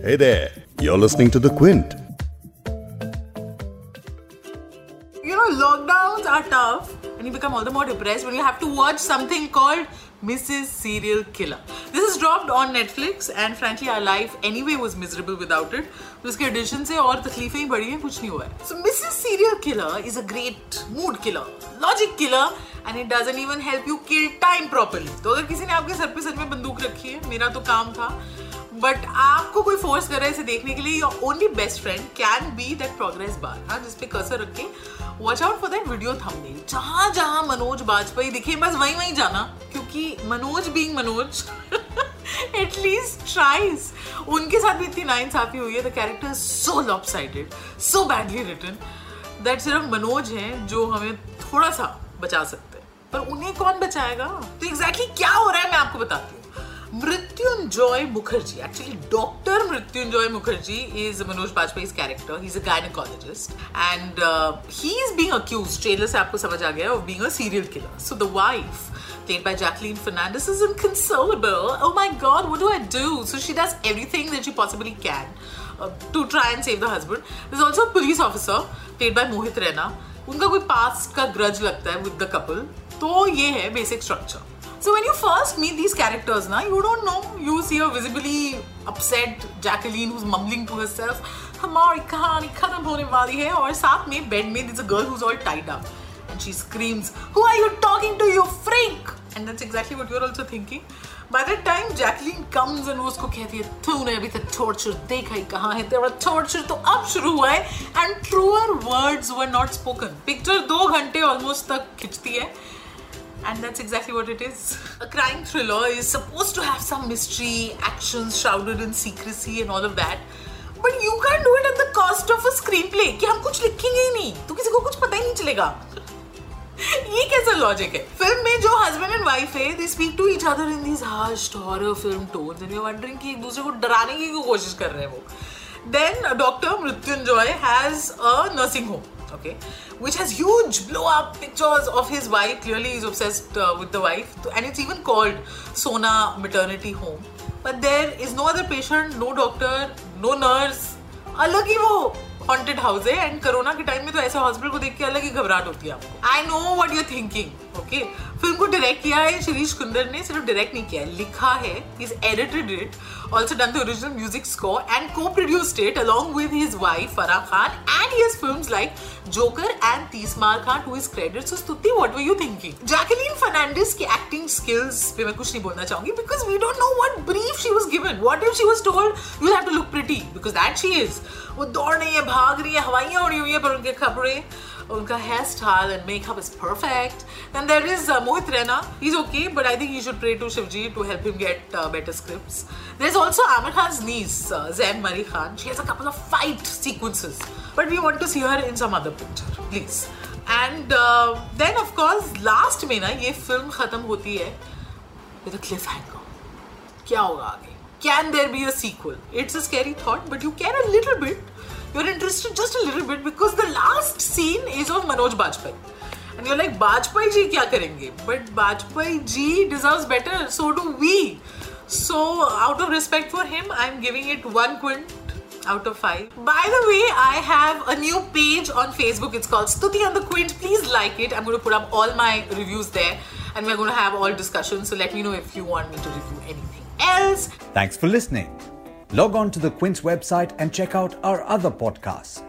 Hey there, you're listening to The Quint. You know, lockdowns are tough, and you become all the more depressed when you have to watch something called Mrs. Serial Killer. This is dropped on Netflix, and frankly, our life anyway was miserable without it. तो इसके addition से और तकलीफें ही बढ़ी हैं कुछ नहीं हुआ है so Mrs serial killer is a great mood killer logic killer and it doesn't even help you kill time properly तो अगर किसी ने आपके सर पे सच में बंदूक रखी है मेरा तो काम था बट आपको कोई फोर्स कर रहा है इसे देखने के लिए your only best friend can be that progress bar हाँ जिसपे कसर रख के watch out for that video thumbnail जहाँ जहाँ मनोज बाजपेयी दिखे, बस वहीं वहीं जाना, क्योंकि Manoj being Manoj at least tries उनके साथ भी इतनी नाइंसाफी हुई है the character so lopsided so badly written that सिर्फ़ मनोज हैं जो हमें थोड़ा सा बचा सकते हैं। पर उन्हें कौन बचाएगा? तो एग्जैक्टली exactly क्या हो रहा है, मैं आपको बताती हूँ। Mrityunjoy Mukherjee, actually Dr. Mrityunjoy Mukherjee is Manoj Bajpayee's character. He's a gynecologist and uh, he's being accused, trailer se aapko samajh aa gaya, of being a serial killer. So the wife, played by Jacqueline Fernandez, is inconsolable. Oh my god, what do I do? So she does everything that she possibly can uh, to try and save the husband. There's also a police officer, played by Mohit Rena. उनका कोई past का grudge लगता है with the couple तो ये है basic structure So when you first meet these characters, na, you don't know. You see a visibly upset Jacqueline who's mumbling to herself, हमारी कहानी खत्म होने वाली है और साथ में बेड में there's a girl who's all tied up and she screams, "Who are you talking to, you freak?" And that's exactly what you're also thinking. By that time, Jacqueline comes and उसको कहती है तूने अभी तक torture देखा ही कहाँ है तेरा torture तो अब शुरू हुआ है and truer words were not spoken. Picture दो घंटे almost तक खिंचती है and that's exactly what it is. A crime thriller is supposed to have some mystery, actions shrouded in secrecy, and all of that. But you can't do it at the cost of a screenplay कि हम कुछ लिखेंगे ही नहीं तो किसी को कुछ पता ही नहीं चलेगा ये कैसा लॉजिक है फ़िल्म में जो हस्बैंड एंड वाइफ है they speak to each other in these hushed horror film tones and you wondering कि एक दूसरे को डराने की कोशिश कर रहे हैं वो then doctor Mrityunjay has a nursing home okay? Which has huge blow up pictures of his wife. Clearly he's obsessed uh, with the wife. And it's even called sona maternity home. But there is no other patient no doctor no nurse. अलग ही वो haunted house है। And corona के time में तो ऐसे hospital को देख के अलग ही घबराहट होती है आपको। I know what you're thinking okay film को डायरेक्ट किया है शिरीष कुंदर ने सिर्फ़ डायरेक्ट नहीं किया है। लिखा है is edited it also done the original music score and coproduced it along with his wife Farah Khan and his films like Joker and Tees Maar Khan to his credit so Stuti what were you thinking Jacqueline Fernandez की acting skills पे मैं कुछ नहीं बोलना चाहूँगी because we don't know what brief she was given what if she was told you have to look pretty because that she is वो दौड़ रही है भाग रही है हवाइयाँ उड़ी हुई है पर उनके कपड़े उनका hair style and makeup is perfect then there is Mohit Raina he is okay but I think you should pray to Shivji to help him get better scripts there is also Aamir Khan's niece uh, Zain Mari Khan she has a couple of fight sequences but we want to see her in some other picture please and uh, then of course last में ना ये film खत्म होती है with a cliffhanger क्या होगा आगे can there be a sequel? It's a scary thought, but you care a little bit. You're interested just a little bit because the last scene Manoj Bajpayee. And you're like, Bajpayee ji kya karenge? But Bajpayee ji deserves better, so do we. So, out of respect for him, I'm giving it one quint out of five. By the way, I have a new page on Facebook. It's called Stuti on the Quint. Please like it. I'm going to put up all my reviews there and we're going to have all discussions. So let me know if you want me to review anything else. Thanks for listening. Log on to the Quint's website and check out our other podcasts